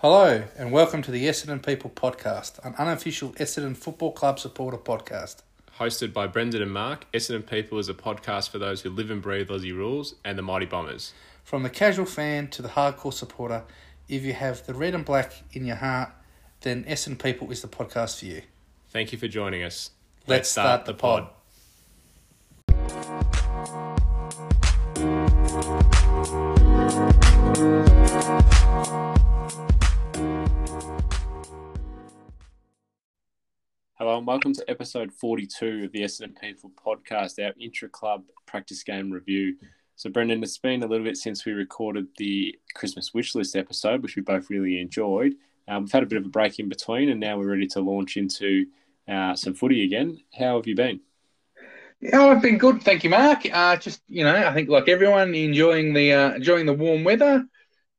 Hello, and welcome to the Essendon People podcast, an unofficial Essendon Football Club supporter podcast. Hosted by Brendan and Mark, Essendon People is a podcast for those who live and breathe Aussie rules and the Mighty Bombers. From the casual fan to the hardcore supporter, if you have the red and black in your heart, then Essendon People is the podcast for you. Thank you for joining us. Let's, start, the pod. Hello and welcome to episode 42 of the People podcast, our intra-club practice game review. So, Brendan, it's been a little bit since we recorded the Christmas wish list episode, which we both really enjoyed. Um, we've had a bit of a break in between, and now we're ready to launch into uh, some footy again. How have you been? Yeah, I've been good, thank you, Mark. Uh, just you know, I think like everyone, enjoying the uh, enjoying the warm weather,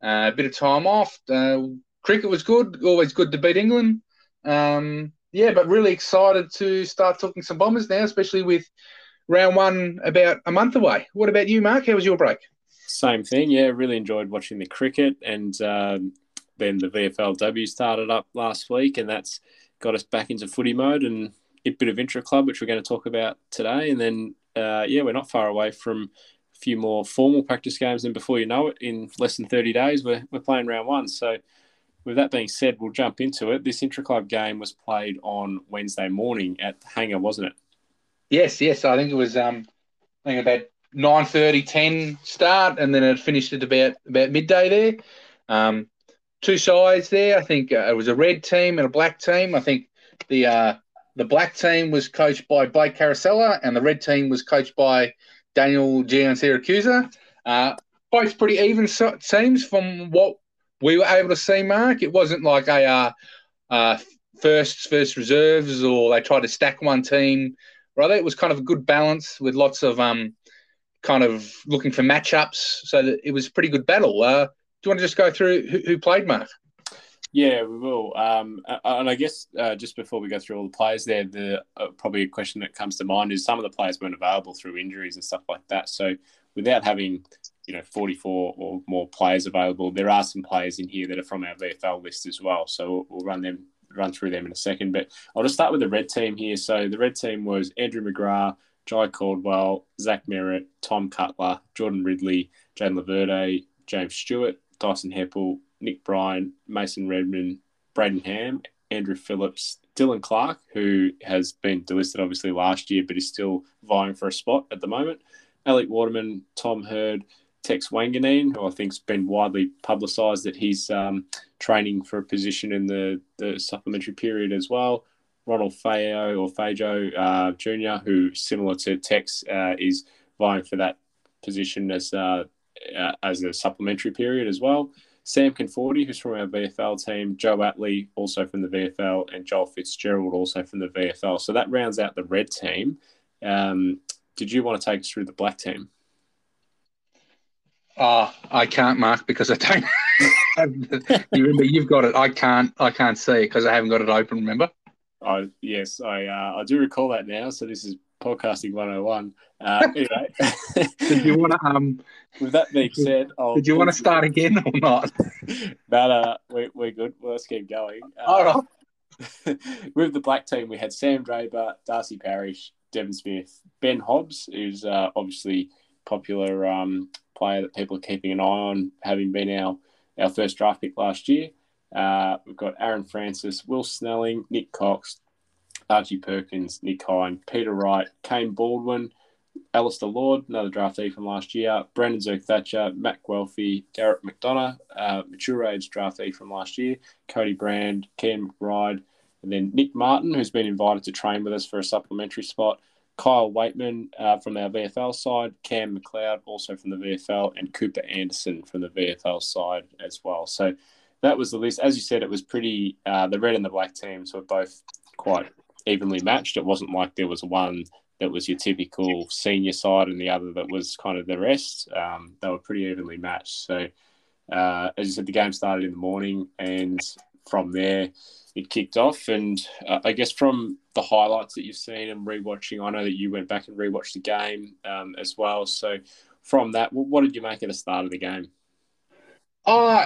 uh, a bit of time off. Uh, cricket was good, always good to beat England. Um, yeah, but really excited to start talking some bombers now, especially with round one about a month away. What about you, Mark? How was your break? Same thing, yeah. Really enjoyed watching the cricket, and um, then the VFLW started up last week, and that's got us back into footy mode and a bit of intra club, which we're going to talk about today, and then uh, yeah, we're not far away from a few more formal practice games, and before you know it, in less than thirty days, we're we're playing round one. So with that being said, we'll jump into it. This intra-club game was played on Wednesday morning at the Hangar, wasn't it? Yes, yes. I think it was um, I think about 9.30, 10 start, and then it finished at about about midday there. Um, two sides there. I think uh, it was a red team and a black team. I think the uh, the black team was coached by Blake Caracella, and the red team was coached by Daniel Giansiracusa. Uh, both pretty even teams from what we were able to see, Mark. It wasn't like a uh, uh, first first reserves or they tried to stack one team. Rather, it was kind of a good balance with lots of um, kind of looking for matchups. So that it was a pretty good battle. Uh, do you want to just go through who, who played, Mark? Yeah, we will. Um, and I guess uh, just before we go through all the players there, the uh, probably a question that comes to mind is some of the players weren't available through injuries and stuff like that. So without having you know 44 or more players available. There are some players in here that are from our VFL list as well, so we'll run them run through them in a second. But I'll just start with the red team here. So the red team was Andrew McGrath, Jye Caldwell, Zach Merrett, Tom Cutler, Jordan Ridley, Jane Laverde, James Stewart, Dyson Heppell, Nick Bryan, Mason Redman, Brayden Ham, Andrew Phillips, Dylan Clarke, who has been delisted obviously last year, but is still vying for a spot at the moment. Alec Waterman, Tom Hird, Tex Wanganeen, who I think's been widely publicised that he's um, training for a position in the, the supplementary period as well. Ronald Fayo or Fajo uh, Jr., who similar to Tex uh, is vying for that position as uh, uh as a supplementary period as well. Sam Conforti, who's from our VFL team, Joe Atley, also from the VFL, and Joel Fitzgerald, also from the VFL. So that rounds out the red team. Um, did you want to take us through the black team? Oh, I can't, Mark, because I don't. you remember, you've got it. I can't. I can't see it because I haven't got it open. Remember? Oh yes, I uh, I do recall that now. So this is podcasting 101. Uh, anyway, did you want to um? With that being said, I'll did you want to start again or not? no, no, we, we're good. Well, let's keep going. Uh, All right. with the black team, we had Sam Draper, Darcy Parish, Devon Smith, Ben Hobbs, who's uh, obviously popular um, player that people are keeping an eye on, having been our, our first draft pick last year. Uh, we've got Aaron Francis, Will Snelling, Nick Cox, Archie Perkins, Nick Hind, Peter Wright, Kaine Baldwin, Alastair Lord, another draftee from last year, Brandon Zerk Thatcher, Matt Guelfi, Garrett McDonagh, uh, mature age draftee from last year, Cody Brand, Ken McBride, and then Nick Martin, who's been invited to train with us for a supplementary spot, Kyle Waitman uh, from our VFL side, Cam McLeod also from the VFL, and Cooper Anderson from the VFL side as well. So that was the list. As you said, it was pretty. Uh, the red and the black teams were both quite evenly matched. It wasn't like there was one that was your typical senior side and the other that was kind of the rest. Um, they were pretty evenly matched. So uh, as you said, the game started in the morning, and from there it kicked off. And uh, I guess from the highlights that you've seen and rewatching, I know that you went back and rewatched the game um, as well. So from that, what did you make at the start of the game? Uh,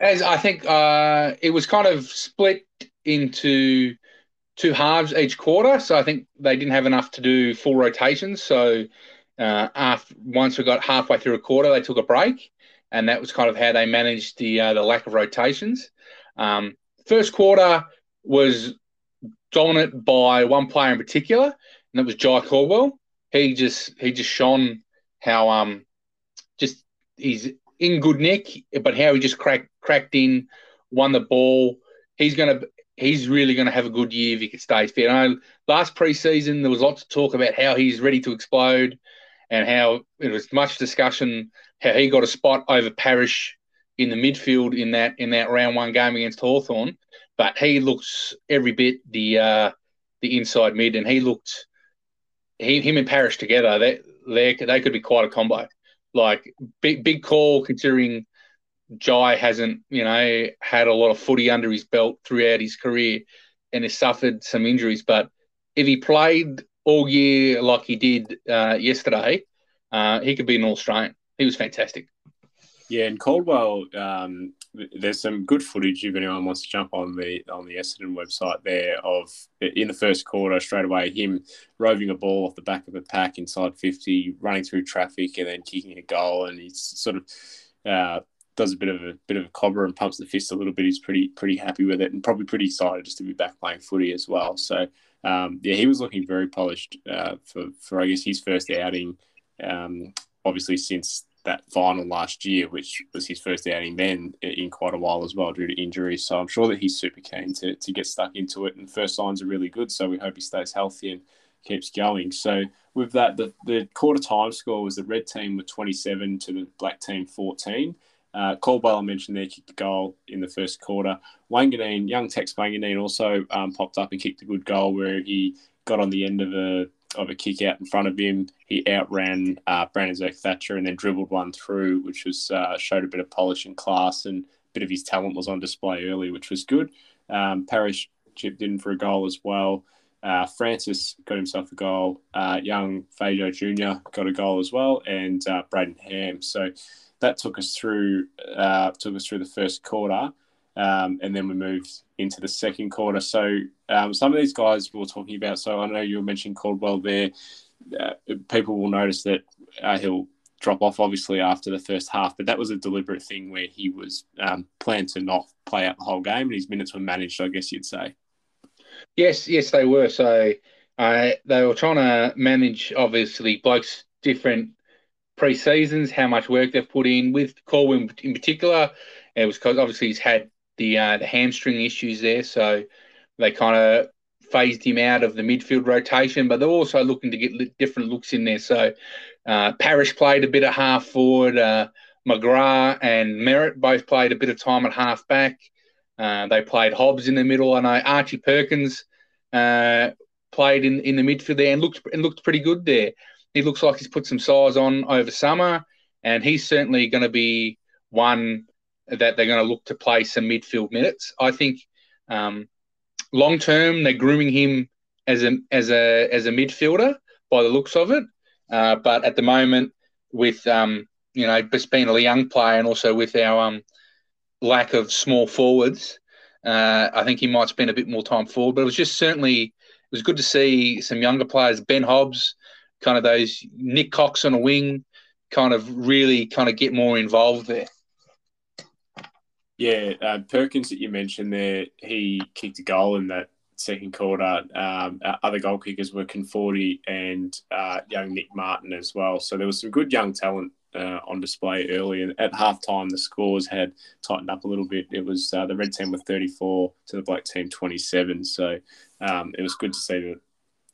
As I think uh, it was kind of split into two halves each quarter, so I think they didn't have enough to do full rotations. So uh, after once we got halfway through a quarter, they took a break, and that was kind of how they managed the uh, the lack of rotations. Um, first quarter was dominant by one player in particular, and that was Jye Caldwell. He just he just shone how um just he's in good nick, but how he just cracked cracked in, won the ball. He's gonna he's really gonna have a good year if he can stay fit. I know last preseason there was lots of talk about how he's ready to explode, and how there was much discussion how he got a spot over Parish in the midfield in that in that round one game against Hawthorn. But he looks every bit the uh, the inside mid, and he looked he, him and Parish together. They they they could be quite a combo. Like big big call considering Jye hasn't you know had a lot of footy under his belt throughout his career, and has suffered some injuries. But if he played all year like he did uh, yesterday, uh, he could be an Australian. He was fantastic. Yeah, and Caldwell, um, there's some good footage if anyone wants to jump on the on the Essendon website there of in the first quarter straight away him roving a ball off the back of a pack inside 50, running through traffic and then kicking a goal, and he's sort of uh, does a bit of a bit of a cobber and pumps the fist a little bit. He's pretty pretty happy with it and probably pretty excited just to be back playing footy as well. So um, yeah, he was looking very polished uh, for for I guess his first outing. Um, obviously since that final last year, which was his first outing then in quite a while as well due to injury. So I'm sure that he's super keen to, to get stuck into it. And first signs are really good. So we hope he stays healthy and keeps going. So with that, the, the quarter time score was the red team with 27 to the black team 14. Uh, Caldwell, I mentioned there, kicked a goal in the first quarter. Wanganeen, young Tex Wanganeen also um, popped up and kicked a good goal where he got on the end of a of a kick out in front of him. He outran uh, Brandon Zerk Thatcher and then dribbled one through, which was uh, showed a bit of polish and class and a bit of his talent was on display early, which was good. Um, Parish chipped in for a goal as well. Uh, Francis got himself a goal. Uh, young Fajo Jr. got a goal as well, and uh, Brayden Ham. So that took us through uh, took us through the first quarter. Um, and then we moved into the second quarter. So um, some of these guys we were talking about. So I know you mentioned Caldwell there. Uh, people will notice that uh, he'll drop off obviously after the first half, but that was a deliberate thing where he was um, planned to not play out the whole game, and his minutes were managed. I guess you'd say. Yes, yes, they were. So uh, they were trying to manage obviously blokes different pre-seasons, how much work they've put in with Caldwell in particular. It was because obviously he's had the uh, the hamstring issues there, so they kind of phased him out of the midfield rotation. But they're also looking to get different looks in there. So uh, Parish played a bit of half forward. Uh, McGrath and Merrett both played a bit of time at half back. Uh, they played Hobbs in the middle. I know Archie Perkins uh, played in, in the midfield there and looked and looked pretty good there. He looks like he's put some size on over summer, and he's certainly going to be one that they're going to look to play some midfield minutes. I think um, long term they're grooming him as a as a as a midfielder by the looks of it. Uh, but at the moment, with um, you know just being a young player and also with our um, lack of small forwards, uh, I think he might spend a bit more time forward. But it was just certainly it was good to see some younger players, Ben Hobbs, kind of those Nick Cox on a wing, kind of really kind of get more involved there. Yeah, uh, Perkins that you mentioned there, he kicked a goal in that second quarter. Um, other goal kickers were Conforti and uh, young Nick Martin as well. So there was some good young talent uh, on display early. And at halftime, the scores had tightened up a little bit. It was uh, the red team with 34 to the black team 27. So um, it was good to see that.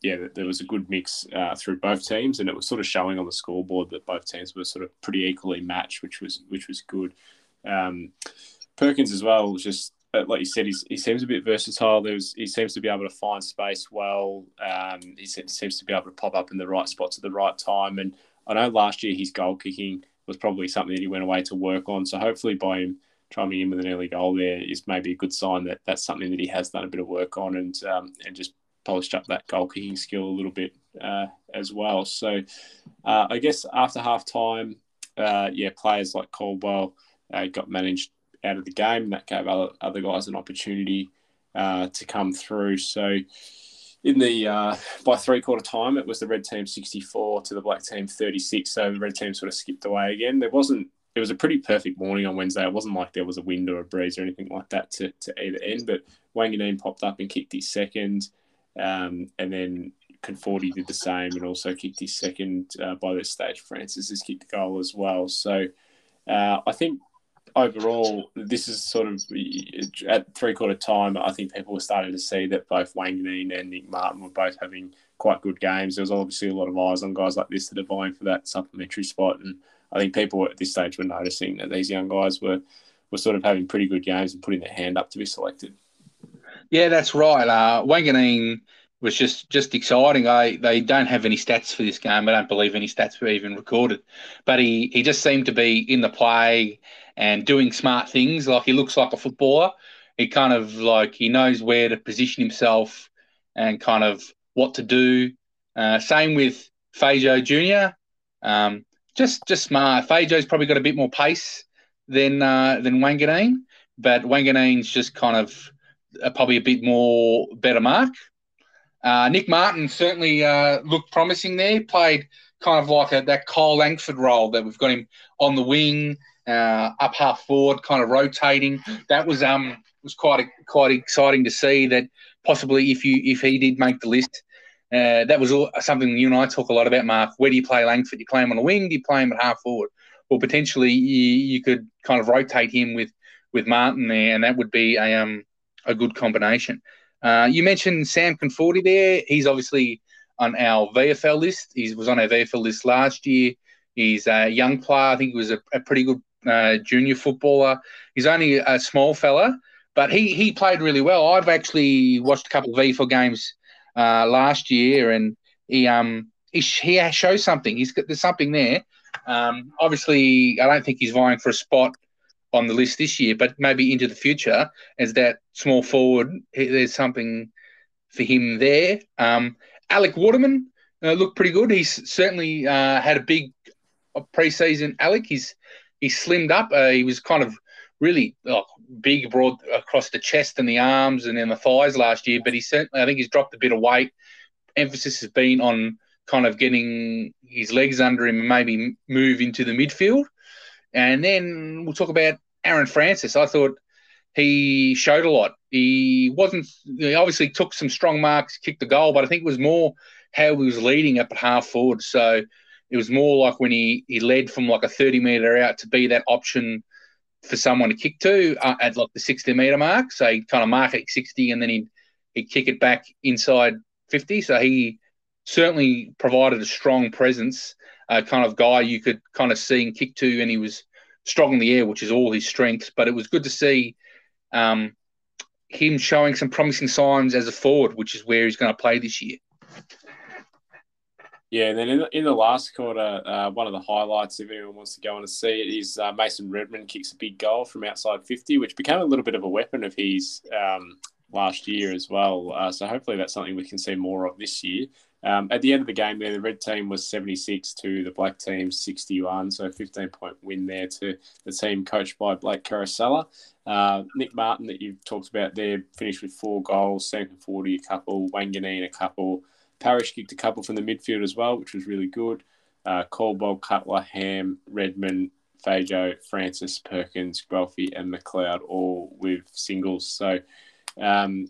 Yeah, there was a good mix uh, through both teams, and it was sort of showing on the scoreboard that both teams were sort of pretty equally matched, which was which was good. Um, Perkins as well, was just like you said, he seems a bit versatile. There's, he seems to be able to find space well. Um, he seems to be able to pop up in the right spots at the right time. And I know last year his goal kicking was probably something that he went away to work on. So hopefully by him chiming in with an early goal there is maybe a good sign that that's something that he has done a bit of work on and um, and just polished up that goal kicking skill a little bit uh, as well. So uh, I guess after half time, uh, yeah, players like Caldwell uh, got managed out of the game, that gave other, other guys an opportunity uh, to come through. So in the uh, by three quarter time, it was the red team 64 to the black team 36. So the red team sort of skipped away again. There wasn't. It was a pretty perfect morning on Wednesday. It wasn't like there was a wind or a breeze or anything like that to, to either end. But Wanganeen popped up and kicked his second, um, and then Conforti did the same and also kicked his second uh, by this stage. Francis has kicked the goal as well. So uh, I think overall, this is sort of at three quarter time. I think people were starting to see that both Wanganeen and Nick Martin were both having quite good games. There was obviously a lot of eyes on guys like this that are vying for that supplementary spot, and I think people at this stage were noticing that these young guys were were sort of having pretty good games and putting their hand up to be selected. Yeah, that's right. Uh, Wanganeen was just just exciting. I they don't have any stats for this game. I don't believe any stats were even recorded, but he he just seemed to be in the play and doing smart things. Like he looks like a footballer. He kind of like he knows where to position himself and kind of what to do. Uh, same with Fajo Junior. Um, just just smart. Fajo's probably got a bit more pace than uh, than Wanganeen, but Wanganeen's just kind of uh, probably a bit more better mark. Uh, Nick Martin certainly uh, looked promising there. Played kind of like a, that Kyle Langford role that we've got him on the wing, uh, up half forward, kind of rotating. That was um was quite quite exciting to see. That possibly if you if he did make the list, uh, that was all, something you and I talk a lot about. Mark, where do you play Langford? Do You play him on the wing? Do you play him at half forward? Well, potentially you, you could kind of rotate him with with Martin there, and that would be a um a good combination. Uh, you mentioned Sam Conforti there. He's obviously on our VFL list. He was on our VFL list last year. He's a young player. I think he was a, a pretty good uh, junior footballer. He's only a small fella, but he he played really well. I've actually watched a couple of VFL games uh, last year, and he um he, he shows something. He's got there's something there. Um, obviously, I don't think he's vying for a spot on the list this year, but maybe into the future as that small forward, there's something for him there. Um, Alec Waterman uh, looked pretty good. He's certainly uh, had a big preseason. Alec, he's he slimmed up. Uh, he was kind of really oh, big, broad across the chest and the arms and then the thighs last year, but he certainly, I think he's dropped a bit of weight. Emphasis has been on kind of getting his legs under him and maybe move into the midfield. And then we'll talk about Aaron Francis. I thought he showed a lot. He wasn't, he obviously took some strong marks, kicked the goal, but I think it was more how he was leading up at half forward. So it was more like when he, he led from like a 30 metre out to be that option for someone to kick to uh, at like the 60 metre mark. So he'd kind of mark at 60 and then he'd, he'd kick it back inside 50. So he certainly provided a strong presence, uh, kind of guy you could kind of see and kick to, and he was strong in the air, which is all his strengths. But it was good to see um, him showing some promising signs as a forward, which is where he's going to play this year. Yeah, and then in the, in the last quarter, uh, one of the highlights, if anyone wants to go on and see it, is uh, Mason Redman kicks a big goal from outside 50, which became a little bit of a weapon of his um, last year as well. Uh, so hopefully that's something we can see more of this year. Um, at the end of the game, there the red team was 76 to the black team 61, so 15 point win there to the team coached by Blake Caracella. Uh, Nick Martin, that you've talked about there, finished with four goals, Sam Conforti a couple, Wanganeen a couple. Parish kicked a couple from the midfield as well, which was really good. Uh, Caldwell, Cutler, Ham, Redman, Fajo, Francis, Perkins, Guelfi, and McLeod all with singles. So um,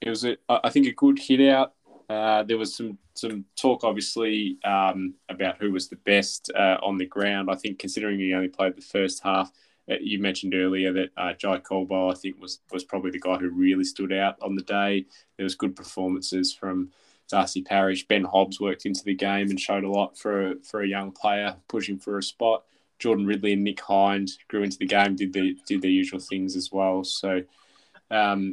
it was, a, I think, a good hit out. Uh, there was some some talk, obviously, um, about who was the best uh, on the ground. I think, considering he only played the first half, uh, you mentioned earlier that uh, Jye Caldwell, I think, was was probably the guy who really stood out on the day. There was good performances from Darcy Parish. Ben Hobbs worked into the game and showed a lot for a, for a young player pushing for a spot. Jordan Ridley and Nick Hind grew into the game, did the did their usual things as well. So um,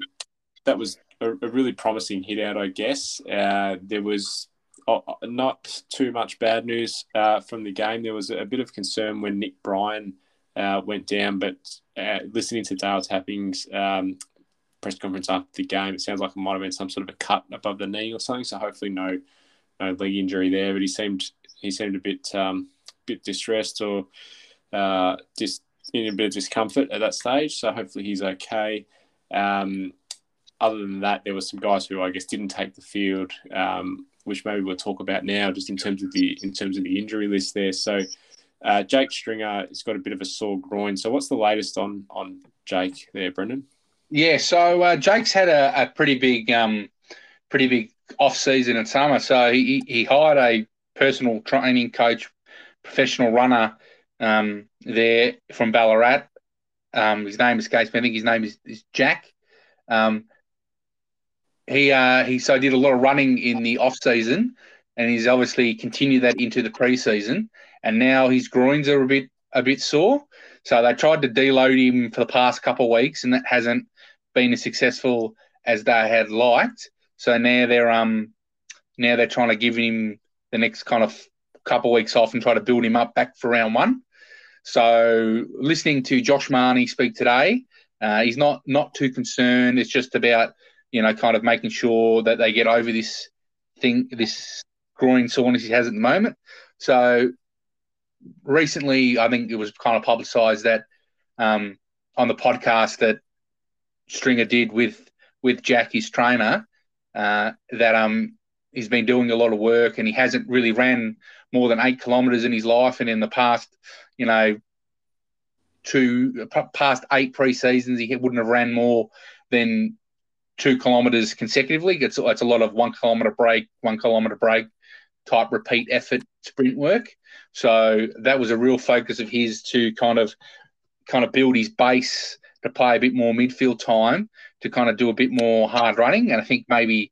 that was a, a, really promising hit out, I guess. Uh, there was uh, not too much bad news uh, from the game. There was a bit of concern when Nick Bryan uh, went down, but uh, listening to Dale Tapping's um, press conference after the game, it sounds like it might have been some sort of a cut above the knee or something. So hopefully no no leg injury there. But he seemed he seemed a bit um, bit distressed or uh, just in a bit of discomfort at that stage. So hopefully he's okay. Um, other than that, there were some guys who I guess didn't take the field, um, which maybe we'll talk about now, just in terms of the in terms of the injury list there. So uh, Jake Stringer has got a bit of a sore groin. So what's the latest on on Jake there, Brendan? Yeah, so uh, Jake's had a, a pretty big, um, pretty big off season in summer. So he he hired a personal training coach, professional runner um, there from Ballarat. Um, his name escapes me. I think his name is, is Jack. Um, he uh, he so did a lot of running in the off season, and he's obviously continued that into the preseason. And now his groins are a bit a bit sore. So they tried to deload him for the past couple of weeks, and that hasn't been as successful as they had liked. So now they're um now they're trying to give him the next kind of couple of weeks off and try to build him up back for round one. So listening to Josh Mahoney speak today, uh, he's not not too concerned. It's just about you know kind of making sure that they get over this thing, this groin soreness he has at the moment. So recently, I think it was kind of publicised that um, on the podcast that Stringer did with with Jack, his trainer, uh, that um he's been doing a lot of work and he hasn't really ran more than eight kilometres in his life, and in the past you know, two past eight pre-seasons, he wouldn't have ran more than two kilometres consecutively. It's, it's a lot of one kilometre break, one kilometre break type repeat effort sprint work. So that was a real focus of his to kind of kind of build his base to play a bit more midfield time to kind of do a bit more hard running. And I think maybe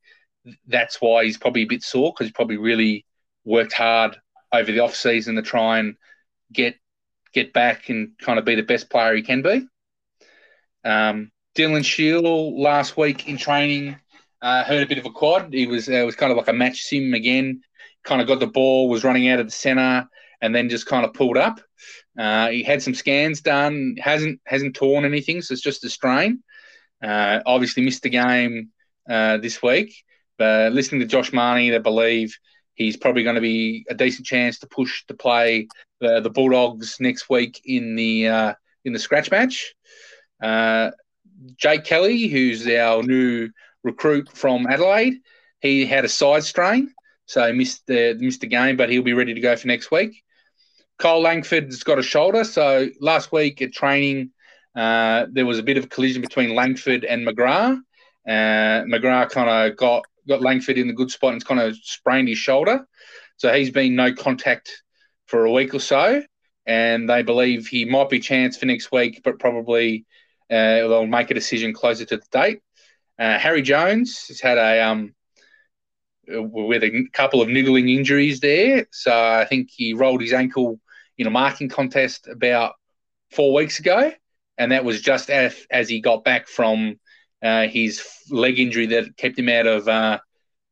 that's why he's probably a bit sore because he's probably really worked hard over the off season to try and get get back and kind of be the best player he can be. Um, Dylan Shiel last week in training uh, heard a bit of a quad. He was uh, was kind of like a match sim again. Kind of got the ball, was running out of the center, and then just kind of pulled up. Uh, he had some scans done, hasn't hasn't torn anything, so it's just a strain. Uh, obviously missed the game uh, this week, but listening to Josh Mahoney, they believe he's probably going to be a decent chance to push to play the, the Bulldogs next week in the uh, in the scratch match. Uh, Jake Kelly, who's our new recruit from Adelaide, he had a side strain, so missed the missed the game, but he'll be ready to go for next week. Cole Langford's got a shoulder, so last week at training, uh, there was a bit of collision between Langford and McGrath. Uh, McGrath kind of got got Langford in the good spot and kind of sprained his shoulder, so he's been no contact for a week or so, and they believe he might be chance for next week, but probably uh, they'll make a decision closer to the date. Uh, Harry Jones has had a um, with a couple of niggling injuries there, so I think he rolled his ankle in a marking contest about four weeks ago, and that was just as, as he got back from uh, his leg injury that kept him out of uh,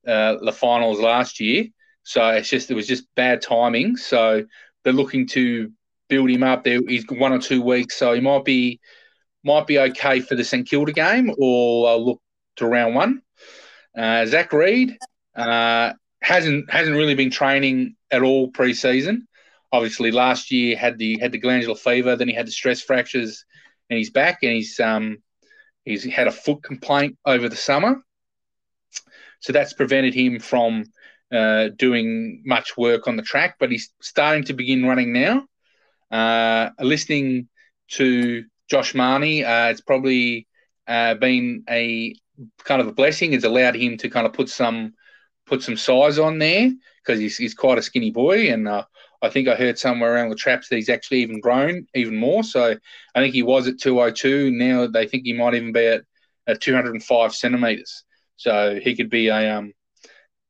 uh, the finals last year. So it's just it was just bad timing. So they're looking to build him up. There, he's one or two weeks, so he might be might be okay for the St Kilda game, or I'll look to round one. Uh, Zach Reid uh, hasn't hasn't really been training at all pre-season. Obviously, last year had the had the glandular fever, then he had the stress fractures and he's back, and he's um he's had a foot complaint over the summer. So that's prevented him from uh, doing much work on the track, but he's starting to begin running now. Uh, listening to Josh Mahoney, uh, it's probably uh, been a kind of a blessing. It's allowed him to kind of put some put some size on there because he's, he's quite a skinny boy, and uh, I think I heard somewhere around the traps that he's actually even grown even more. So I think he was at 202. Now they think he might even be at, at 205 centimeters. So he could be a um,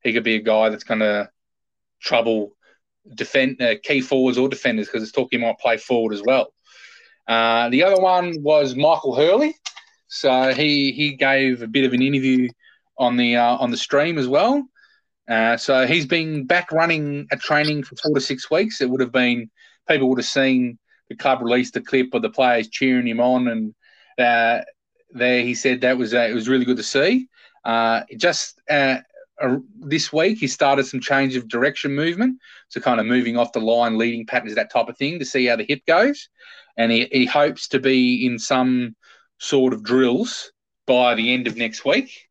he could be a guy that's going to trouble defend uh, key forwards or defenders because it's talking might play forward as well. Uh, the other one was Michael Hurley. So he he gave a bit of an interview on the uh, on the stream as well. Uh, so he's been back running a training for four to six weeks. It would have been people would have seen the club release the clip of the players cheering him on, and uh, there he said that was uh, it was really good to see. Uh, just uh, this week. He started some change of direction movement, so kind of moving off the line, leading patterns, that type of thing, to see how the hip goes. And he, he hopes to be in some sort of drills by the end of next week.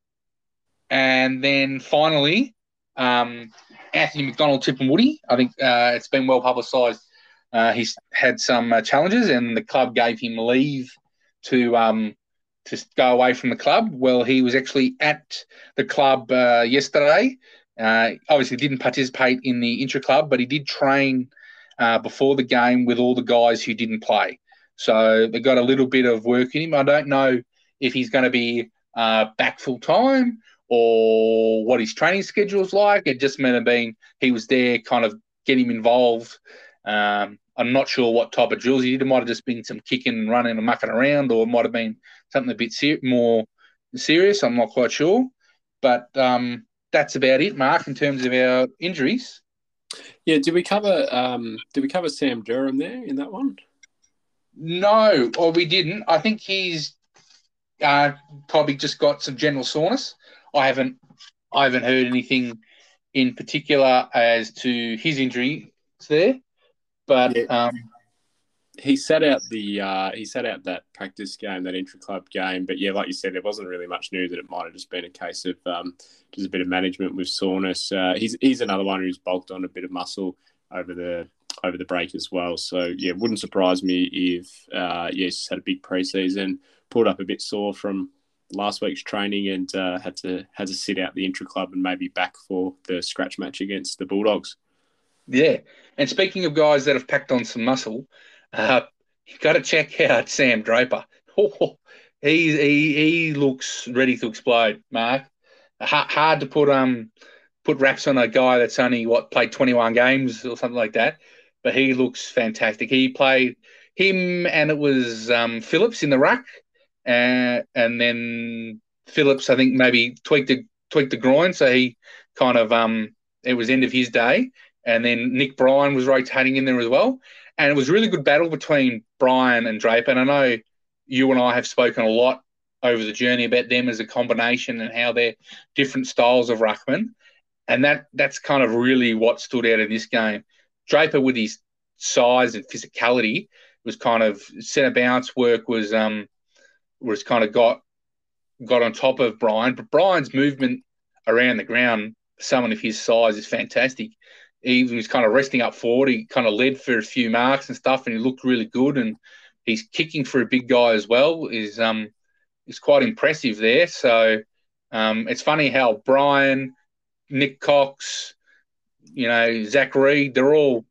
And then finally, um, Anthony McDonald-Tipungwuti. I think uh, it's been well publicised. Uh, he's had some uh, challenges, and the club gave him leave to um, to go away from the club. Well, he was actually at the club uh, yesterday. Uh, obviously, didn't participate in the intra club, but he did train uh, before the game with all the guys who didn't play. So they got a little bit of work in him. I don't know if he's going to be back full time or what his training schedule is like. It just have been he was there, kind of get him involved. Um, I'm not sure what type of drills he did. It might have just been some kicking and running and mucking around, or it might have been something a bit ser- more serious. I'm not quite sure. But um, that's about it, Mark, in terms of our injuries. Yeah, did we cover um, did we cover Sam Durham there in that one? No, or we didn't. I think he's uh, probably just got some general soreness. I haven't I haven't heard anything in particular as to his injury there, but yeah. um, he sat out the uh, he sat out that practice game, that intra club game. But yeah, like you said, there wasn't really much news that it might have just been a case of um, just a bit of management with soreness. Uh, he's he's another one who's bulked on a bit of muscle over the over the break as well. So yeah, wouldn't surprise me if uh, yeah, he's had a big preseason, pulled up a bit sore from last week's training and uh, had to had to sit out the intra club and maybe back for the scratch match against the Bulldogs. Yeah, and speaking of guys that have packed on some muscle, uh, you got to check out Sam Draper. Oh, he he he looks ready to explode, Mark. H- hard to put um put wraps on a guy that's only what played 21 games or something like that, but he looks fantastic. He played him and it was um, Phillips in the ruck and and then Phillips, I think maybe tweaked the tweaked the groin, so he kind of um it was end of his day, and then Nick Bryan was rotating in there as well, and it was really good battle between Bryan and Draper. And I know you and I have spoken a lot over the journey about them as a combination and how they're different styles of ruckman, and that that's kind of really what stood out in this game. Draper with his size and physicality was kind of centre bounce work was um was kind of got got on top of Bryan. But Bryan's movement around the ground, someone of his size, is fantastic. He was kind of resting up forward. He kind of led for a few marks and stuff, and he looked really good. And he's kicking for a big guy as well. is um is quite impressive there. So um, it's funny how Bryan, Nick Cox, you know, Zach Reid, they're all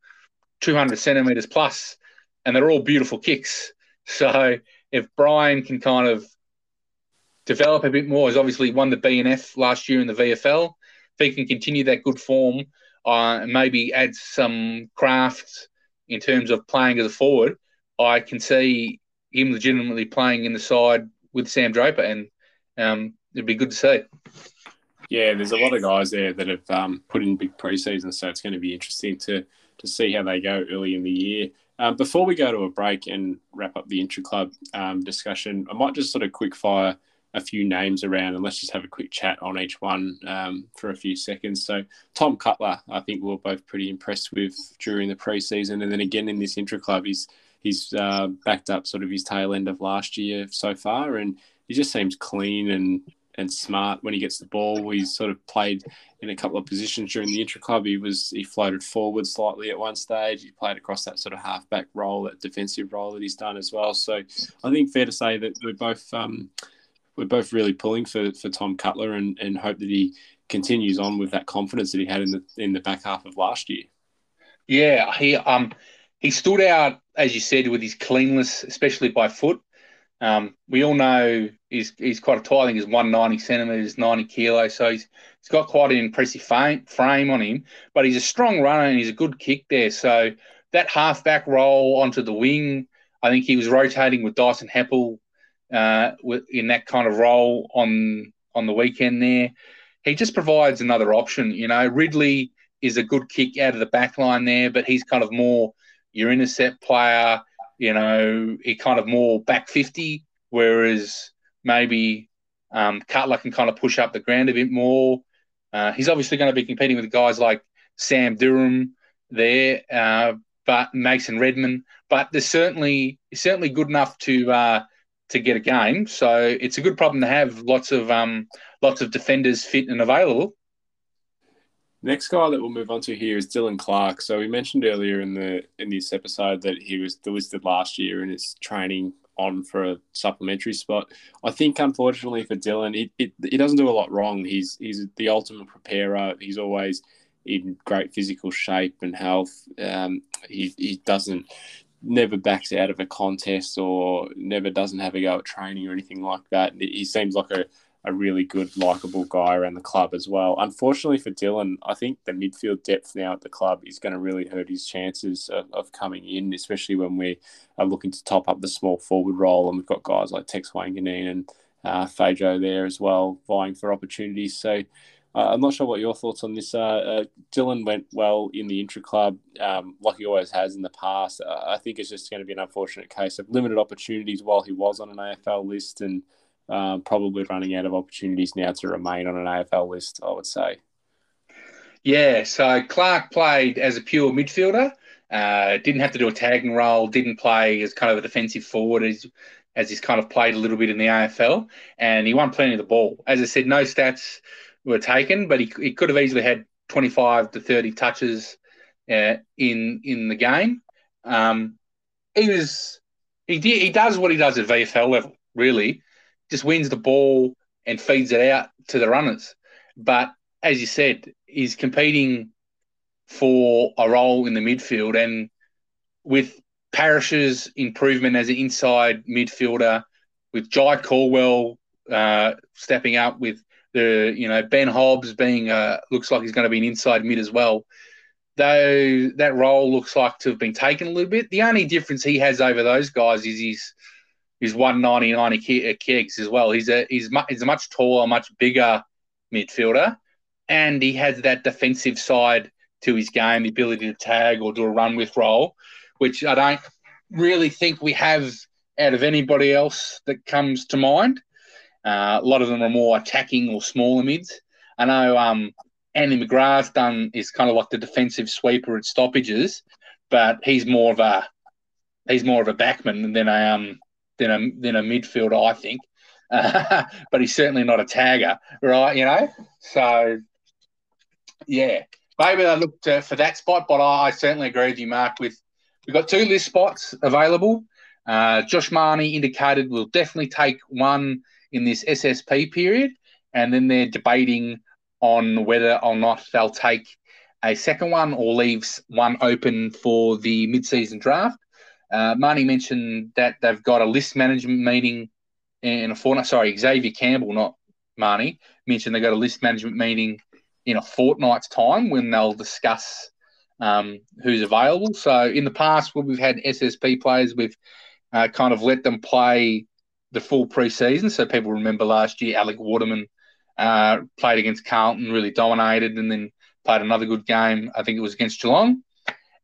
200 centimeters plus, and they're all beautiful kicks. So if Bryan can kind of develop a bit more, he's obviously won the BNF last year in the VFL. If he can continue that good form uh, and maybe add some craft in terms of playing as a forward, I can see him legitimately playing in the side with Sam Draper, and um, it'd be good to see. Yeah, there's a lot of guys there that have um, put in big preseason, so it's going to be interesting to to see how they go early in the year. Um, before we go to a break and wrap up the intra club um, discussion, I might just sort of quick fire a few names around and let's just have a quick chat on each one um, for a few seconds. So, Tom Cutler, I think we are both pretty impressed with during the preseason, and then again in this intra club, he's he's uh, backed up sort of his tail end of last year so far, and he just seems clean and and smart when he gets the ball. He's sort of played in a couple of positions during the intra club. He was he floated forward slightly at one stage. He played across that sort of halfback role, that defensive role that he's done as well. So I think fair to say that we're both um, we're both really pulling for for Tom Cutler and and hope that he continues on with that confidence that he had in the in the back half of last year. Yeah, he um he stood out as you said with his cleanness, especially by foot. Um, we all know he's he's quite a tall. I think he's 190 centimeters, 90 kilos. So he's he's got quite an impressive frame, on him. But he's a strong runner and he's a good kick there. So that halfback roll onto the wing, I think he was rotating with Dyson Heppell uh, in that kind of role on on the weekend there. He just provides another option. You know, Ridley is a good kick out of the back line there, but he's kind of more your intercept player you know, he kind of more back 50, whereas maybe um, Cutler can kind of push up the ground a bit more. Uh, he's obviously going to be competing with guys like Sam Durham there, uh, but Mason Redman. But there's certainly certainly good enough to uh, to get a game. So it's a good problem to have. Lots of um, lots of defenders fit and available. Next guy that we'll move on to here is Dylan Clarke. So we mentioned earlier in the in this episode that he was delisted last year and is training on for a supplementary spot. I think unfortunately for Dylan, it, it, he doesn't do a lot wrong. He's he's the ultimate preparer. He's always in great physical shape and health. Um, he he doesn't never backs out of a contest or never doesn't have a go at training or anything like that. He seems like a a really good, likable guy around the club as well. Unfortunately for Dylan, I think the midfield depth now at the club is going to really hurt his chances of, of coming in, especially when we are looking to top up the small forward role. And we've got guys like Tex Wanganeen and uh, Fajo there as well, vying for opportunities. So uh, I'm not sure what your thoughts on this are. Uh, Dylan went well in the intra club, um, like he always has in the past. Uh, I think it's just going to be an unfortunate case of limited opportunities while he was on an AFL list and um, probably running out of opportunities now to remain on an AFL list, I would say. Yeah, so Clark played as a pure midfielder. Uh, didn't have to do a tagging role. Didn't play as kind of a defensive forward as as he's kind of played a little bit in the AFL, and he won plenty of the ball. As I said, no stats were taken, but he, he could have easily had 25 to 30 touches uh, in in the game. Um, he was he did, he does what he does at VFL level, really just wins the ball and feeds it out to the runners. But as you said, he's competing for a role in the midfield, and with Parish's improvement as an inside midfielder, with Jye Caldwell uh, stepping up, with the you know Ben Hobbs being uh, looks like he's going to be an inside mid as well. Though that role looks like to have been taken a little bit. The only difference he has over those guys is he's He's 199 uh, kegs as well. He's a he's, he's a much taller, much bigger midfielder, and he has that defensive side to his game, the ability to tag or do a run with role, which I don't really think we have out of anybody else that comes to mind. Uh, a lot of them are more attacking or smaller mids. I know um, Andy McGrath's done is kind of like the defensive sweeper at stoppages, but he's more of a he's more of a backman than a um, than a than a midfielder, I think. But he's certainly not a tagger, right? You know, so yeah, maybe they looked uh, for that spot. But I, I, certainly agree with you, Mark. With we've got two list spots available. Uh, Josh Mahoney indicated we'll definitely take one in this SSP period, and then they're debating on whether or not they'll take a second one or leaves one open for the mid-season draft. Uh, Marnie mentioned that they've got a list management meeting in a fortnight. Sorry, Xavier Campbell, not Marnie, mentioned they've got a list management meeting in a fortnight's time when they'll discuss um, who's available. So in the past, when we've had SSP players, we've uh, kind of let them play the full preseason. So people remember last year, Alec Waterman uh, played against Carlton, really dominated, and then played another good game. I think it was against Geelong,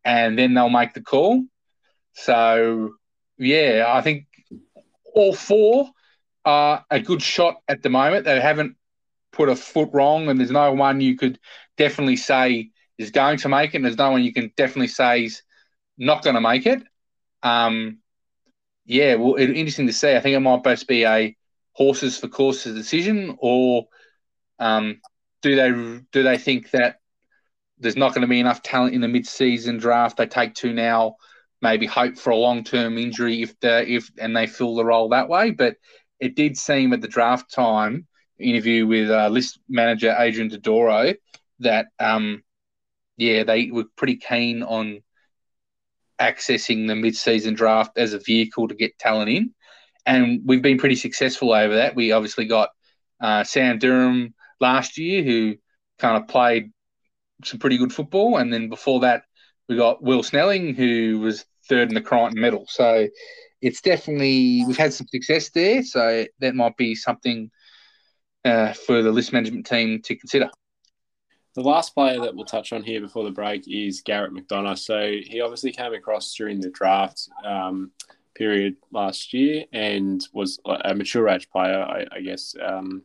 and then they'll make the call. So, yeah, I think all four are a good shot at the moment. They haven't put a foot wrong, and there's no one you could definitely say is going to make it, and there's no one you can definitely say is not going to make it. Um, yeah, well, it's interesting to see. I think it might both be a horses for courses decision, or um, do they do they think that there's not going to be enough talent in the mid-season draft? They take two now maybe hope for a long term injury if the if and they fill the role that way. But it did seem at the draft time interview with uh, list manager Adrian Dodoro that um, yeah they were pretty keen on accessing the mid season draft as a vehicle to get talent in, and we've been pretty successful over that. We obviously got uh, Sam Durham last year who kind of played some pretty good football, and then before that we got Will Snelling who was third in the Crichton medal. So it's definitely we've had some success there. So that might be something uh, for the list management team to consider. The last player that we'll touch on here before the break is Garrett McDonagh. So he obviously came across during the draft um, period last year and was a mature age player, I, I guess. Um,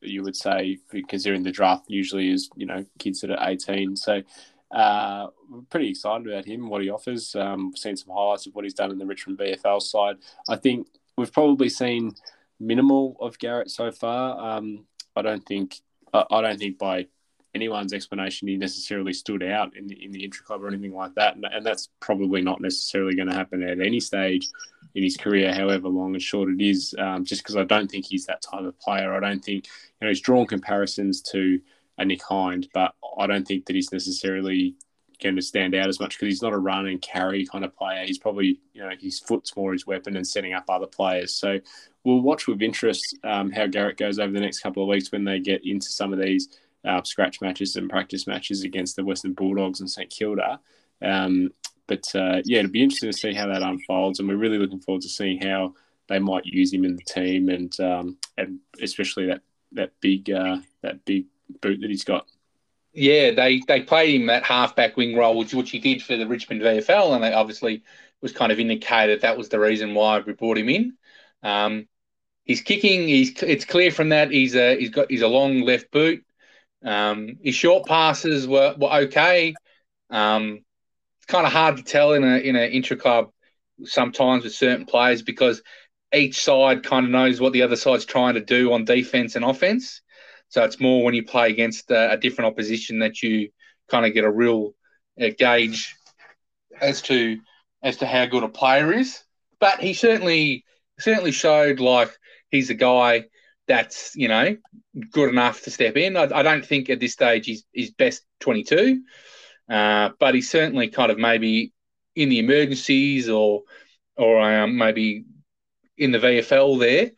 you would say, considering the draft usually is you know kids that are eighteen. So uh, we're pretty excited about him, what he offers. Um, we've seen some highlights of what he's done in the Richmond VFL side. I think we've probably seen minimal of Garrett so far. Um, I don't think I don't think by anyone's explanation he necessarily stood out in the in the intra club or anything like that, and, and that's probably not necessarily going to happen at any stage in his career, however long and short it is. Um, just because I don't think he's that type of player. I don't think you know he's drawn comparisons to a Nick Hind, but I don't think that he's necessarily going to stand out as much because he's not a run and carry kind of player. He's probably, you know, his foot's more his weapon and setting up other players. So we'll watch with interest um, how Garrett goes over the next couple of weeks when they get into some of these uh, scratch matches and practice matches against the Western Bulldogs and St Kilda. Um, but uh, yeah, it'll be interesting to see how that unfolds, and we're really looking forward to seeing how they might use him in the team, and um, and especially that that big uh, that big boot that he's got. Yeah, they they played him that halfback wing role, which which he did for the Richmond VFL, and they obviously was kind of indicated that was the reason why we brought him in. Um, he's kicking. He's it's clear from that he's a he's got he's a long left boot. Um, his short passes were, were okay. Um, it's kind of hard to tell in a in an intra club sometimes with certain players because each side kind of knows what the other side's trying to do on defense and offense. So it's more when you play against a, a different opposition that you kind of get a real uh, gauge as to as to how good a player is. But he certainly certainly showed like he's a guy that's you know good enough to step in. I, I don't think at this stage he's best 22, uh, but he's certainly kind of maybe in the emergencies or or um, maybe in the VFL there.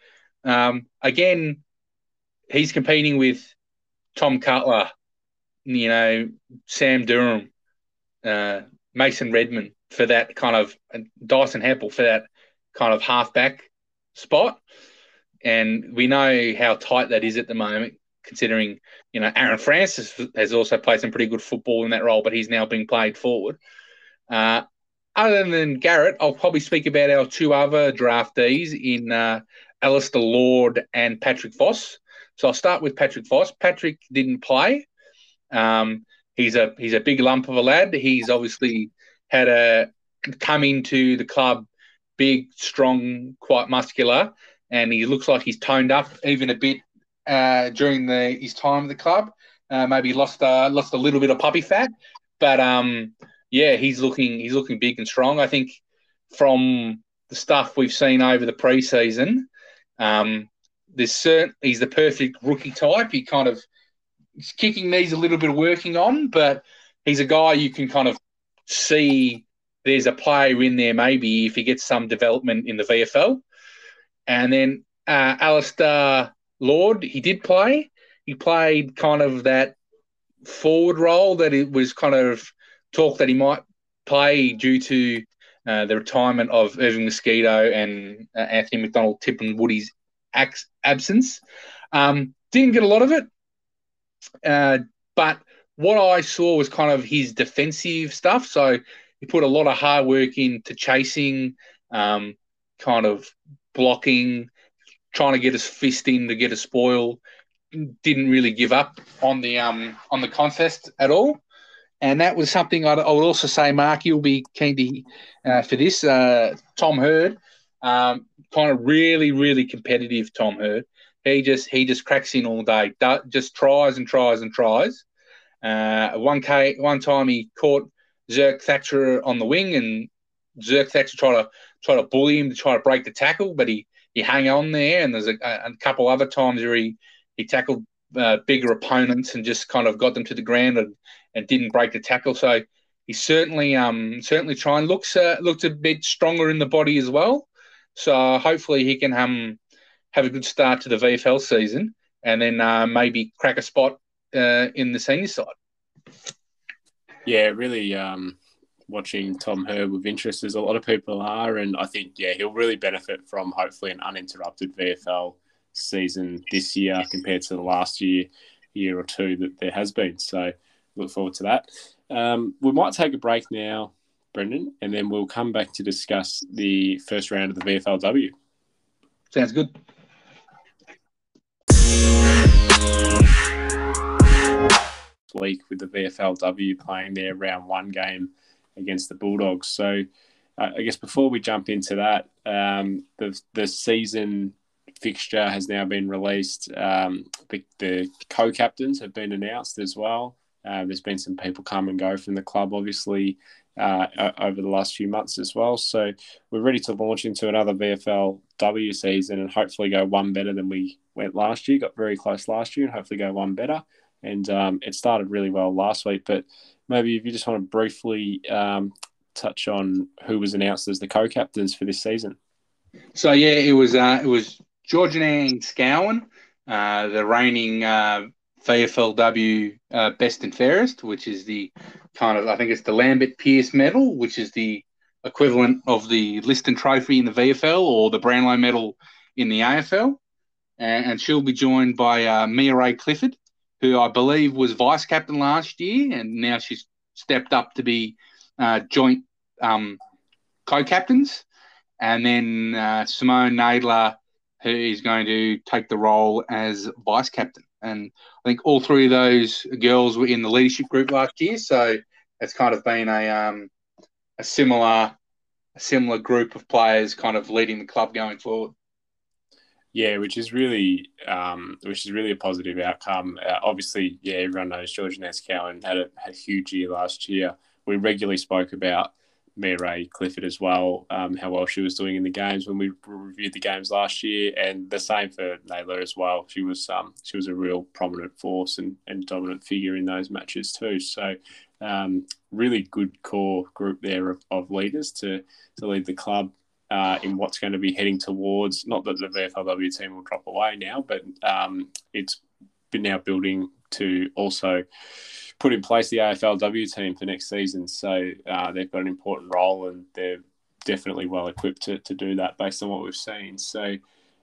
Um, again, he's competing with Tom Cutler, you know, Sam Durham, uh, Mason Redman for that kind of Dyson Heppell for that kind of halfback spot. And we know how tight that is at the moment, considering, you know, Aaron Francis has also played some pretty good football in that role, but he's now being played forward. Uh, other than Garrett, I'll probably speak about our two other draftees in uh, Alastair Lord and Patrick Voss. So I'll start with Patrick Voss. Patrick didn't play. Um, he's a he's a big lump of a lad. He's obviously had a come into the club big, strong, quite muscular, and he looks like he's toned up even a bit uh, during the his time at the club. Uh, maybe lost lost a little bit of puppy fat, but um, yeah, he's looking he's looking big and strong. I think from the stuff we've seen over the preseason, um, there's certain he's the perfect rookie type. He kind of kicking needs a little bit of working on, but he's a guy you can kind of see there's a player in there maybe if he gets some development in the VFL. And then uh, Alastair Lord, he did play. He played kind of that forward role that it was kind of talk that he might play due to uh, the retirement of Irving Mosquito and uh, Anthony McDonald-Tipungwuti's absence. Um, didn't get a lot of it, uh, but what I saw was kind of his defensive stuff. So he put a lot of hard work into chasing, um, kind of blocking, trying to get his fist in to get a spoil. Didn't really give up on the um, on the contest at all. And that was something I'd, I would also say, Mark, you'll be keen to uh, for this. Uh, Tom Hird, um, kind of really, really competitive. Tom Hird, he just he just cracks in all day, just tries and tries and tries. Uh, one K, one time he caught Zerk Thatcher on the wing, and Zerk Thatcher tried to try to bully him to try to break the tackle, but he he hung on there. And there's a, a couple other times where he he tackled uh, bigger opponents and just kind of got them to the ground and, and didn't break the tackle. So he's certainly um certainly trying looks uh, looks a bit stronger in the body as well. So hopefully he can um, have a good start to the VFL season and then uh, maybe crack a spot uh, in the senior side. Yeah, really um, watching Tom Hird with interest as a lot of people are. And I think, yeah, he'll really benefit from hopefully an uninterrupted VFL season this year compared to the last year, year or two that there has been. So look forward to that. Um, we might take a break now Brendan, and then we'll come back to discuss the first round of the VFLW. Sounds good. week with the VFLW playing their round one game against the Bulldogs. So uh, I guess before we jump into that, um, the the season fixture has now been released. Um, the, the co-captains have been announced as well. Uh, there's been some people come and go from the club, obviously, uh, over the last few months as well. So we're ready to launch into another VFLW season and hopefully go one better than we went last year. Got very close last year and hopefully go one better. And um, it started really well last week. But maybe if you just want to briefly um, touch on who was announced as the co-captains for this season. So yeah, it was uh, it was Georgia Nanscawen, uh, the reigning uh, VFLW uh, Best and Fairest, which is the kind of, I think it's the Lambert Pearce Medal, which is the equivalent of the Liston Trophy in the VFL or the Brownlow Medal in the AFL. And, and she'll be joined by uh, Mia-Rae Clifford, who I believe was vice captain last year, and now she's stepped up to be uh, joint um, co captains. And then uh, Simone Nalder, who is going to take the role as vice captain. And I think all three of those girls were in the leadership group last year, so it's kind of been a um, a similar a similar group of players kind of leading the club going forward. Yeah, which is really um, which is really a positive outcome. Uh, obviously, yeah, everyone knows George Cowan had a, had a huge year last year. We regularly spoke about Mia-Rae Clifford as well, um, how well she was doing in the games when we reviewed the games last year, and the same for Nalder as well. She was um, she was a real prominent force and, and dominant figure in those matches too. So um, really good core group there of, of leaders to to lead the club uh, in what's going to be heading towards. Not that the VFLW team will drop away now, but um, it's been now building to also put in place the AFLW team for next season. So uh, they've got an important role and they're definitely well equipped to, to do that based on what we've seen. So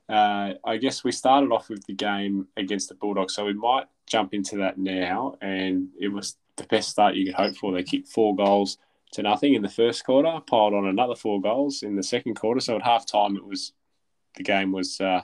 uh, I guess we started off with the game against the Bulldogs. So we might jump into that now. And it was the best start you could hope for. They kicked four goals to nothing in the first quarter, piled on another four goals in the second quarter. So at half time, it was the game was uh,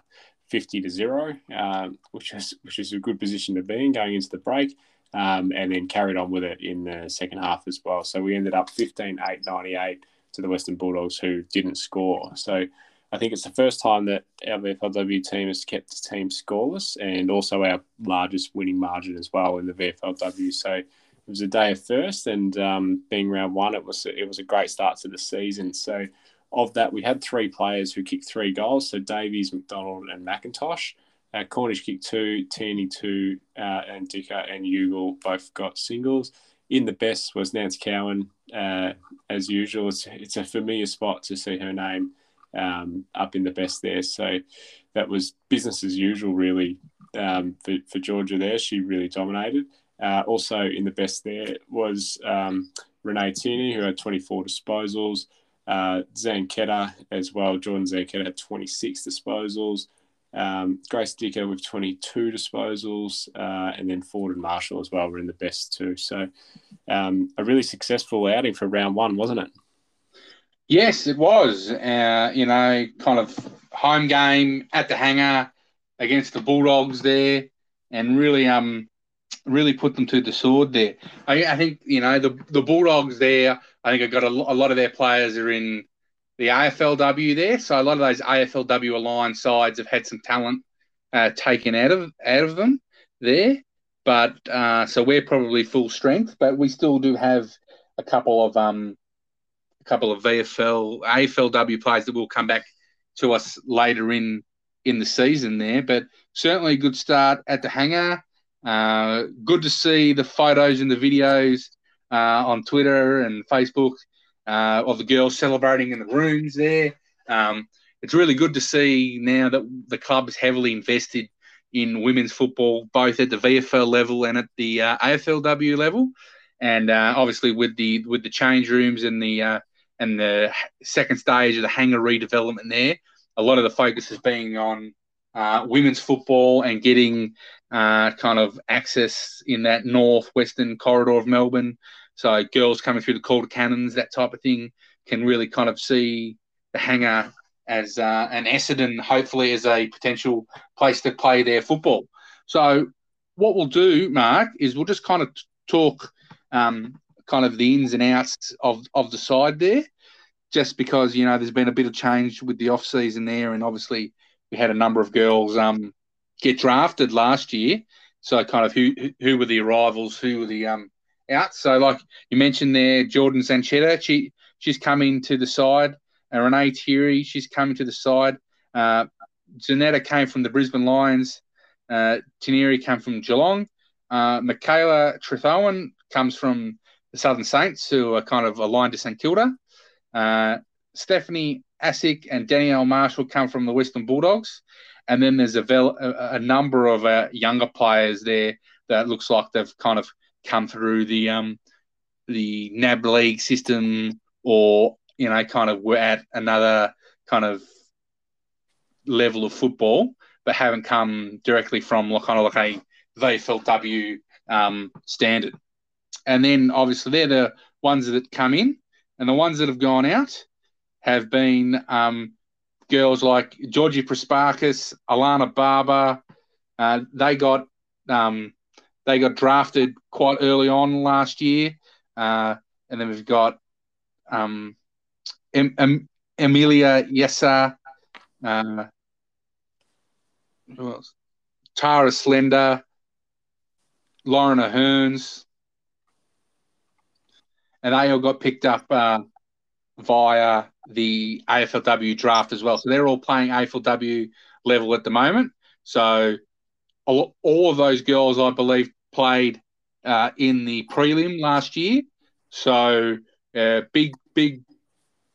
50 to zero, um, which is which is a good position to be in going into the break um, and then carried on with it in the second half as well. So we ended up 15 8 98 to the Western Bulldogs, who didn't score. So I think it's the first time that our VFLW team has kept the team scoreless and also our largest winning margin as well in the VFLW. So it was a day of first, and um, being round one, it was it was a great start to the season. So of that, we had three players who kicked three goals. So Davies, McDonald, and McIntosh. Uh, Cornish kicked two, Tierney two, uh, and Dicker and Ugle both got singles. In the best was Nanscawen, uh, as usual. It's, it's, a familiar spot to see her name um, up in the best there. So that was business as usual, really, um, for, for Georgia there. She really dominated. Uh, also in the best there was um, Renee Tierney, who had 24 disposals. Uh, Zanchetta as well. Jordan Zanchetta had 26 disposals. Um, Grace Dicker with 22 disposals, uh, and then Ford and Marshall as well were in the best too. So um, a really successful outing for round one, wasn't it? Yes, it was. Uh, you know, kind of home game at the hangar against the Bulldogs there, and really, um, really put them to the sword there. I, I think you know the the Bulldogs there. I think I got a, a lot of their players are in the AFLW there. So a lot of those AFLW aligned sides have had some talent uh, taken out of out of them there. But uh, so we're probably full strength, but we still do have a couple of um, a couple of VFL AFLW players that will come back to us later in in the season there. But certainly a good start at the hangar. Uh, good to see the photos and the videos uh, on Twitter and Facebook uh, of the girls celebrating in the rooms there. Um, it's really good to see now that the club is heavily invested in women's football, both at the VFL level and at the uh, AFLW level, and uh, obviously with the with the change rooms and the uh, and the second stage of the hangar redevelopment there. A lot of the focus is being on uh, women's football and getting uh, kind of access in that northwestern corridor of Melbourne so girls coming through the Calder Cannons, that type of thing, can really kind of see the hangar as uh, an Essendon, hopefully as a potential place to play their football. So what we'll do, Mark, is we'll just kind of talk um, kind of the ins and outs of, of the side there, just because you know there's been a bit of change with the off season there, and obviously we had a number of girls um, get drafted last year. So kind of who who were the arrivals, who were the um, outs. So like you mentioned there, Jordan Zanchetta, she she's coming to the side. Uh, Renee Tierney, she's coming to the side. Uh, Zanchetta came from the Brisbane Lions. Uh, Tierney came from Geelong. Uh, Michaela Trithowen comes from the Southern Saints, who are kind of aligned to St Kilda. Uh, Stephanie Asick and Danielle Marshall come from the Western Bulldogs. And then there's a, vel- a, a number of uh, younger players there that looks like they've kind of come through the um, the NAB league system or, you know, kind of were at another kind of level of football, but haven't come directly from kind of like a VFLW um, standard. And then obviously they're the ones that come in, and the ones that have gone out have been um, girls like Georgie Prespakis, Alana Barber. Uh, they got um, they got drafted quite early on last year, uh, and then we've got um, em- em- Emilia Yessa, uh, Tara Slender, Lauren Hearns, and they all got picked up uh, via the AFLW draft as well. So they're all playing AFLW level at the moment. So all, all of those girls, I believe, played uh, in the prelim last year. So uh, big, big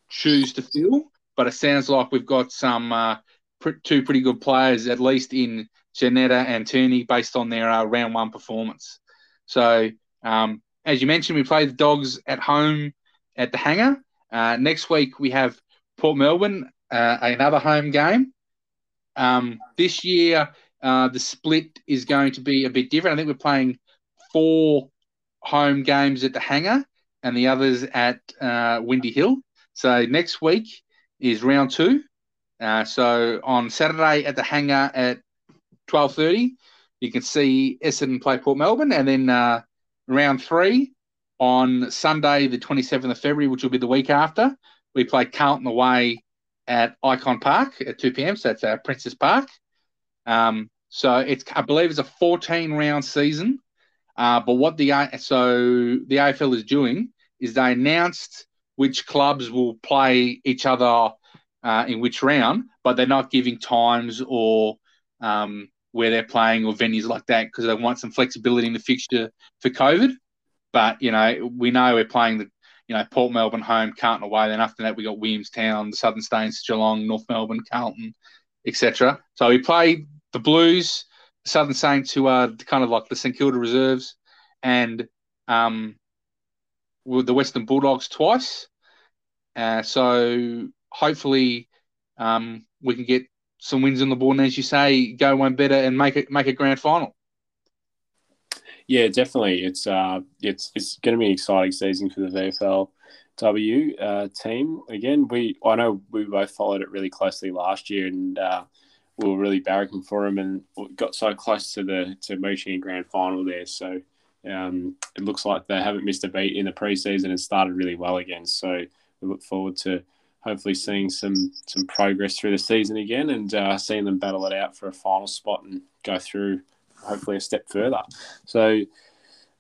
shoes to fill. But it sounds like we've got some uh, pr- two pretty good players, at least in Zanchetta and Tierney, based on their uh, round one performance. So, um, as you mentioned, we play the Dogs at home at the Hangar. Uh, next week we have Port Melbourne, uh, another home game. Um, this year uh, the split is going to be a bit different. I think we're playing four home games at the Hangar and the others at uh, Windy Hill. So next week is round two. Uh, so on Saturday at the Hangar at twelve thirty, you can see Essendon play Port Melbourne, and then uh, round three on Sunday, the 27th of February, which will be the week after, we play Carlton away at Ikon Park at 2 p.m. So that's uh, Princes Park. Um, so it's I believe it's a 14 round season. Uh, but what the so the AFL is doing is they announced which clubs will play each other uh, in which round, but they're not giving times or um, where they're playing or venues like that because they want some flexibility in the fixture for COVID. But you know, we know we're playing the you know Port Melbourne home, Carlton away. Then after that, we got Williamstown, the Southern Saints, Geelong, North Melbourne, Carlton, etc. So we play the Blues, the Southern Saints, who are kind of like the St Kilda reserves, and um, the Western Bulldogs twice. Uh, so hopefully um, we can get some wins on the board, and as you say, go one better and make it make a grand final. Yeah, definitely. It's uh, it's it's going to be an exciting season for the VFLW uh, team. Again, we I know we both followed it really closely last year, and uh, we were really barracking for them, and got so close to the to reaching grand final there. So um, it looks like they haven't missed a beat in the preseason and started really well again. So we look forward to hopefully seeing some some progress through the season again, and uh, seeing them battle it out for a final spot and go through hopefully a step further. So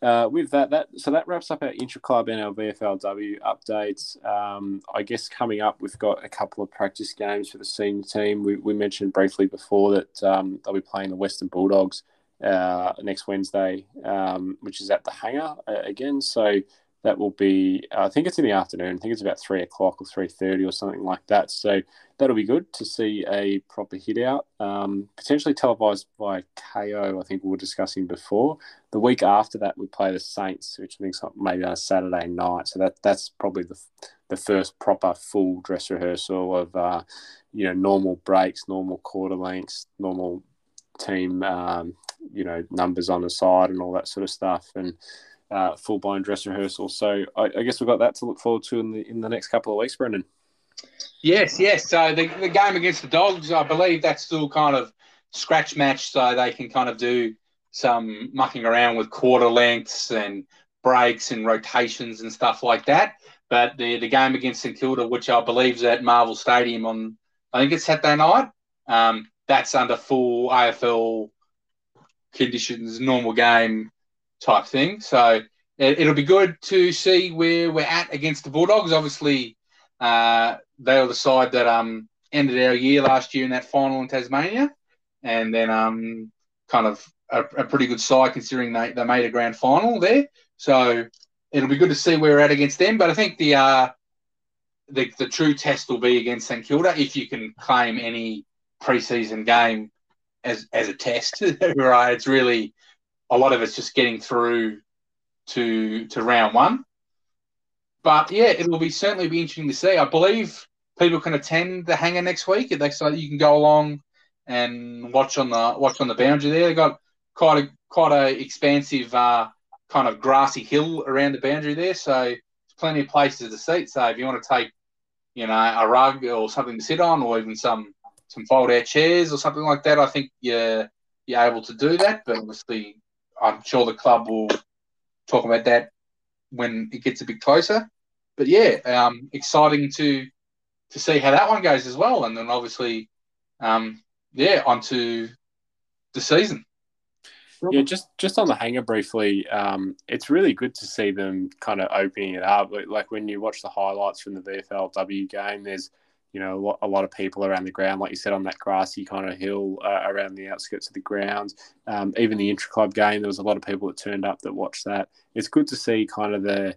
uh, with that, that so that wraps up our intra club and our VFLW updates. Um, I guess coming up, we've got a couple of practice games for the senior team. We, we mentioned briefly before that um, they'll be playing the Western Bulldogs uh, next Wednesday, um, which is at the Hangar uh, again. So that will be uh, I think it's in the afternoon. I think it's about three o'clock or three thirty or something like that. So that'll be good to see a proper hit out, um, potentially televised by Kayo. I think we were discussing before. The week after that, we play the Saints, which I think maybe on a Saturday night. So that that's probably the the first proper full dress rehearsal of uh, you know normal breaks, normal quarter lengths, normal team um, you know numbers on the side and all that sort of stuff and uh, full blown dress rehearsal. So I, I, guess we've got that to look forward to in the in the next couple of weeks, Brendan. Yes, yes. So the, the game against the Dogs, I believe that's still kind of scratch match, so they can kind of do some mucking around with quarter lengths and breaks and rotations and stuff like that. But the the game against St Kilda, which I believe is at Marvel Stadium on, I think it's Saturday night. Um, that's under full AFL conditions, normal game type thing. So it, will be good to see where we're at against the Bulldogs. Obviously, uh, they were the side that um, ended our year last year in that final in Tasmania, and then um, kind of a, a, pretty good side considering they, they made a grand final there. So it'll be good to see where we're at against them. But I think the uh, the, the true test will be against St Kilda if you can claim any preseason game as as a test. right? It's really a lot of it's just getting through to to round one. But yeah, it will be certainly be interesting to see. I believe people can attend the hangar next week. They so you can go along and watch on the watch on the boundary there. They got quite a quite a expansive uh, kind of grassy hill around the boundary there, so there's plenty of places to seat. So if you want to take, you know, a rug or something to sit on, or even some some fold out chairs or something like that, I think you're you're able to do that. But obviously, I'm sure the club will talk about that when it gets a bit closer. But yeah, um, exciting to to see how that one goes as well, and then obviously, um, yeah, onto the season. Yeah, just just on the hangar briefly, um, it's really good to see them kind of opening it up. Like when you watch the highlights from the VFLW game, there's you know a lot of people around the ground, like you said, on that grassy kind of hill uh, around the outskirts of the grounds. Um, even the intra club game, there was a lot of people that turned up that watched that. It's good to see kind of the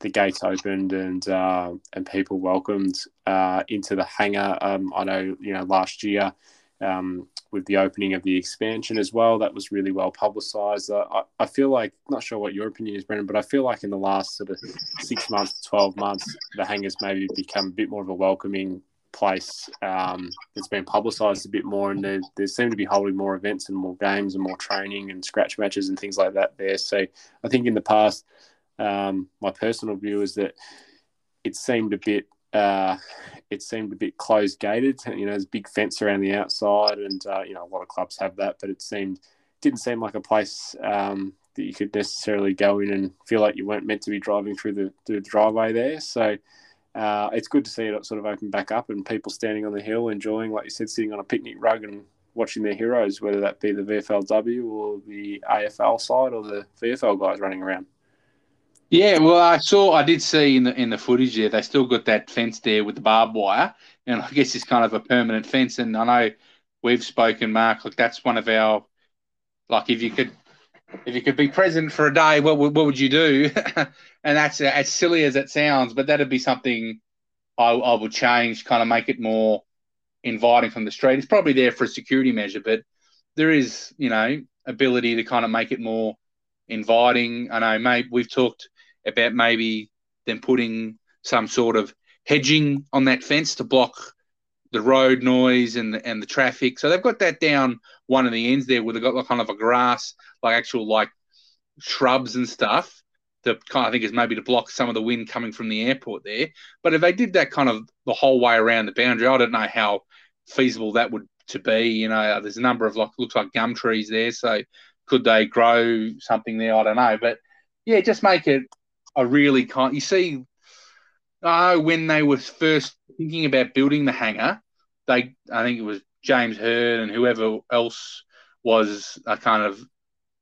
the gates opened and uh, and people welcomed uh, into the hangar. Um, I know you know last year um, with the opening of the expansion as well. That was really well publicised. Uh, I, I feel like, not sure what your opinion is, Brendan, but I feel like in the last sort of six months 12 months, the hangars maybe become a bit more of a welcoming place. Um, it's been publicised a bit more, and there, there seem to be holding more events and more games and more training and scratch matches and things like that there. So I think in the past, um, my personal view is that it seemed a bit uh, it seemed a bit closed gated. You know, there's a big fence around the outside, and uh, you know a lot of clubs have that, but it seemed didn't seem like a place um, that you could necessarily go in and feel like you weren't meant to be driving through the, through the driveway there. So uh, it's good to see it sort of open back up and people standing on the hill enjoying, like you said, sitting on a picnic rug and watching their heroes, whether that be the VFLW or the AFL side or the VFL guys running around. Yeah, well, I saw, I did see in the in the footage there, they still got that fence there with the barbed wire, and I guess it's kind of a permanent fence. And I know we've spoken, Mark, like that's one of our, like if you could, if you could be present for a day, what what would you do? and that's as silly as it sounds, but that'd be something I, I would change, kind of make it more inviting from the street. It's probably there for a security measure, but there is, you know, ability to kind of make it more inviting. I know, mate, we've talked about maybe them putting some sort of hedging on that fence to block the road noise and the, and the traffic. So they've got that down one of the ends there where they've got like kind of a grass, like actual like shrubs and stuff. To kind of, I think is maybe to block some of the wind coming from the airport there. But if they did that kind of the whole way around the boundary, I don't know how feasible that would to be. You know, there's a number of like looks like gum trees there, so could they grow something there? I don't know, but yeah, just make it a really can't. You see, uh, when they were first thinking about building the hangar, they I think it was James Hird and whoever else was uh, kind of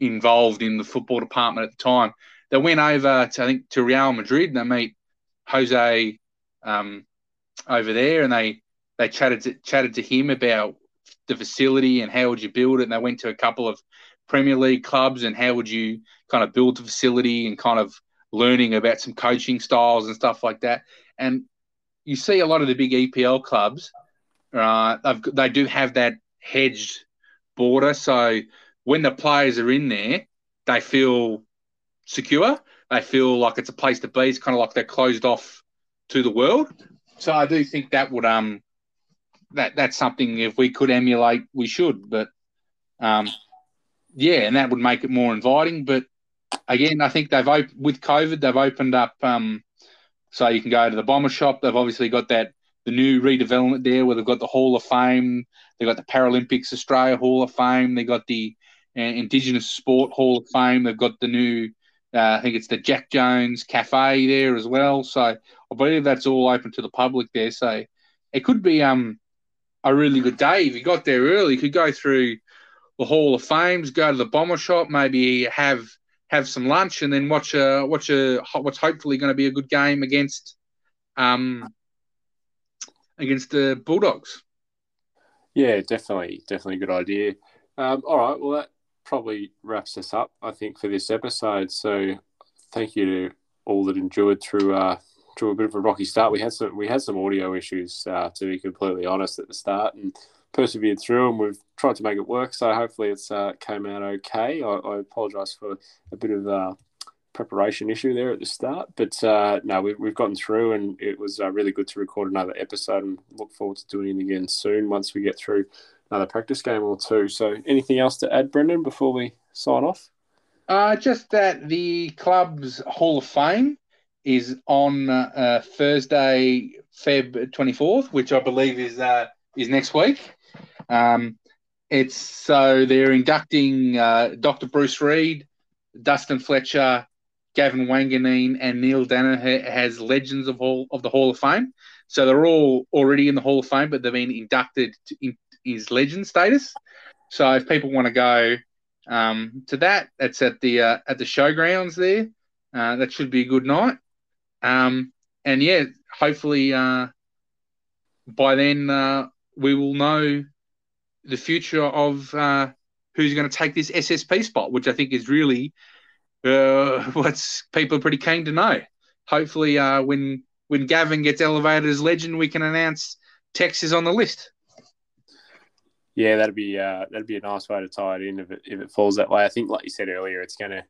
involved in the football department at the time. They went over to I think to Real Madrid and they meet Jose um, over there, and they they chatted to, chatted to him about the facility and how would you build it. And they went to a couple of Premier League clubs and how would you kind of build the facility and kind of learning about some coaching styles and stuff like that. And you see a lot of the big EPL clubs, uh, they do have that hedged border. So when the players are in there, they feel secure. They feel like it's a place to be. It's kind of like they're closed off to the world. So I do think that would um that that's something if we could emulate, we should. But um yeah, and that would make it more inviting. But again, I think they've op- with COVID, they've opened up um, so you can go to the bomber shop. They've obviously got that the new redevelopment there where they've got the Hall of Fame, they've got the Paralympics Australia Hall of Fame, they've got the Indigenous Sport Hall of Fame. They've got the new, uh, I think it's the Jack Jones Cafe there as well. So I believe that's all open to the public there. So it could be um a really good day if you got there early. You could go through the Hall of Fames, go to the bomber shop, maybe have have some lunch, and then watch a watch a what's hopefully going to be a good game against um against the Bulldogs. Yeah, definitely, definitely a good idea. Um, all right, well that probably wraps us up, I think, for this episode. So thank you to all that endured through uh, through a bit of a rocky start. We had some we had some audio issues, uh, to be completely honest, at the start, and persevered through, and we've tried to make it work. So hopefully, it's uh, came out okay. I, I apologise for a bit of uh, preparation issue there at the start, but uh, no, we've we've gotten through, and it was uh, really good to record another episode, and look forward to doing it again soon once we get through another practice game or two. So, anything else to add, Brendan, before we sign off? Uh, just that the club's Hall of Fame is on uh, Thursday, Feb 24th, which I believe is uh, is next week. Um, it's so they're inducting uh, Dr. Bruce Reid, Dustin Fletcher, Gavin Wanganeen, and Neil Daniher has legends of Hall of the Hall of Fame. So they're all already in the Hall of Fame, but they've been inducted in, his legend status. So if people want to go um, to that, it's at the uh, at the showgrounds there. Uh, that should be a good night. Um, and yeah, hopefully uh, by then uh, we will know the future of uh, who's going to take this SSP spot, which I think is really uh, what's people are pretty keen to know. Hopefully, uh, when when Gavin gets elevated as legend, we can announce Tex is on the list. Yeah, that'd be uh, that'd be a nice way to tie it in if it if it falls that way. I think, like you said earlier, it's gonna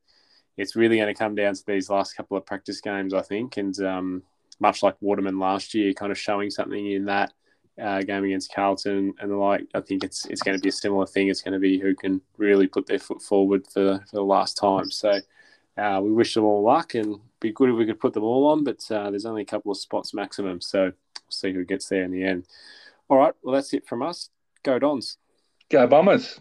it's really going to come down to these last couple of practice games, I think, and um, much like Waterman last year, kind of showing something in that uh, game against Carlton and the like. I think it's it's going to be a similar thing. It's going to be who can really put their foot forward for, for the last time. So uh, we wish them all luck and be good if we could put them all on, but uh, there's only a couple of spots maximum, so we'll see who gets there in the end. All right, well that's it from us. Go Dons. Go Bombers.